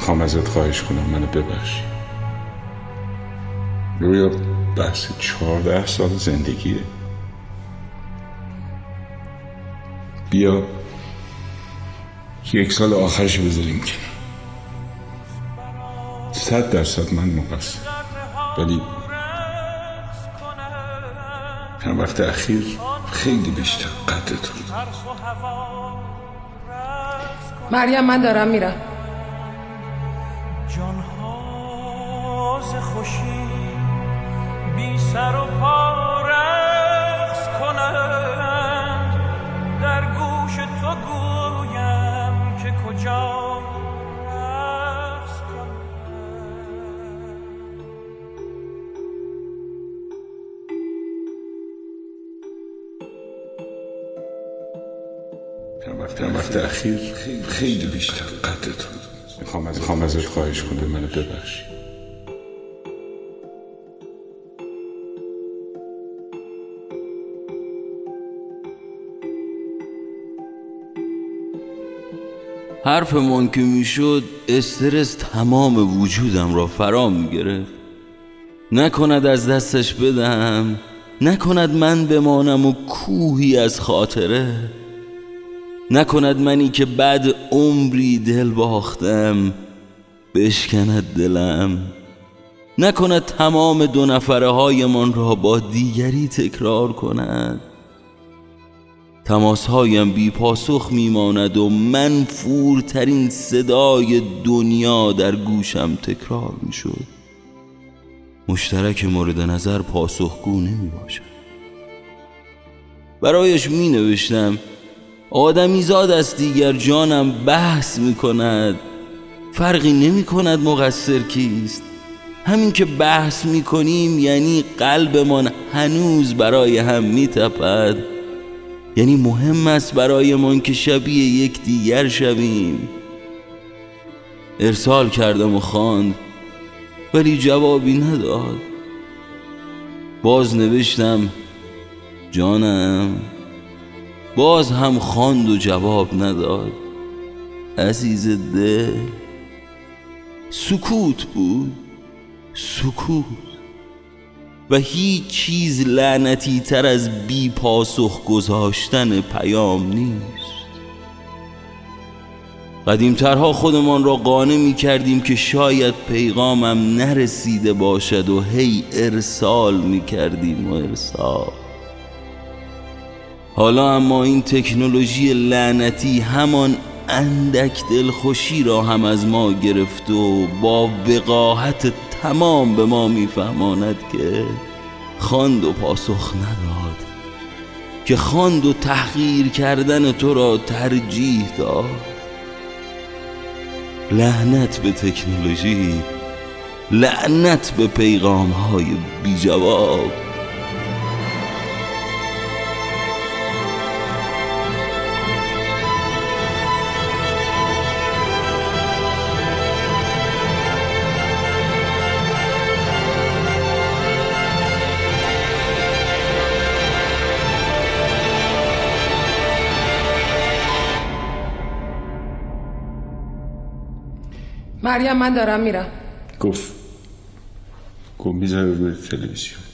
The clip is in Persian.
می‌خوام ازت خواهش کنم منو ببخشی رویا بحث چهارده سال زندگیه. بیا. یک سال آخرش بذاریم که صد درصد من مقصر. ولی چند وقت اخیر خیلی بیشتر قدر تو مریم من دارم میرم. جانها ز خوشی بی سر و پا رقص کنند. در گوش تو گویم که کجا رقص کنند. چند وقت, اخیر خیلی بیشتر قدر تو. می‌خوام از می‌خوام ازت خواهش کنم. منو ببخشی حرف من که می‌شد استرس تمام وجودم را فرا می‌گرفت. نکند از دستش بدم نکند من بمانم و کوهی از خاطره. نکند منی که بعد عمری دل باختم بشکند دلم. نکند تمام دو نفره های من را با دیگری تکرار کند. تماس هایم بی پاسخ میماند و من فورترین صدای دنیا در گوشم تکرار می‌شد. مشترک مورد نظر پاسخگو نمی باشد برایش می نوشتم آدمی زاد است دیگر جانم بحث می کند فرقی نمی کند مقصر کیست. همین که بحث می کنیم یعنی قلبمان هنوز برای هم می تپد یعنی مهم است برایمان که شبیه یک دیگر شویم. ارسال کردم و خواند ولی جوابی نداد. باز نوشتم جانم. باز هم خواند و جواب نداد. عزیز دل سکوت بود سکوت. و هیچ چیز لعنتی تر از بی پاسخ گذاشتن پیام نیست. قدیمترها خودمان را قانع می کردیم که شاید پیغامم نرسیده باشد و هی ارسال می کردیم و ارسال. حالا اما این تکنولوژی لعنتی همان اندک دلخوشی را هم از ما گرفت و با وقاحت تمام به ما میفهماند که خواند و پاسخ نداد که خواند و تحقیر کردن تو را ترجیح داد. لعنت به تکنولوژی لعنت به پیغام های بی جواب مریم من دارم میرم. گفت. گفت می‌ذاره روی تلویزیون.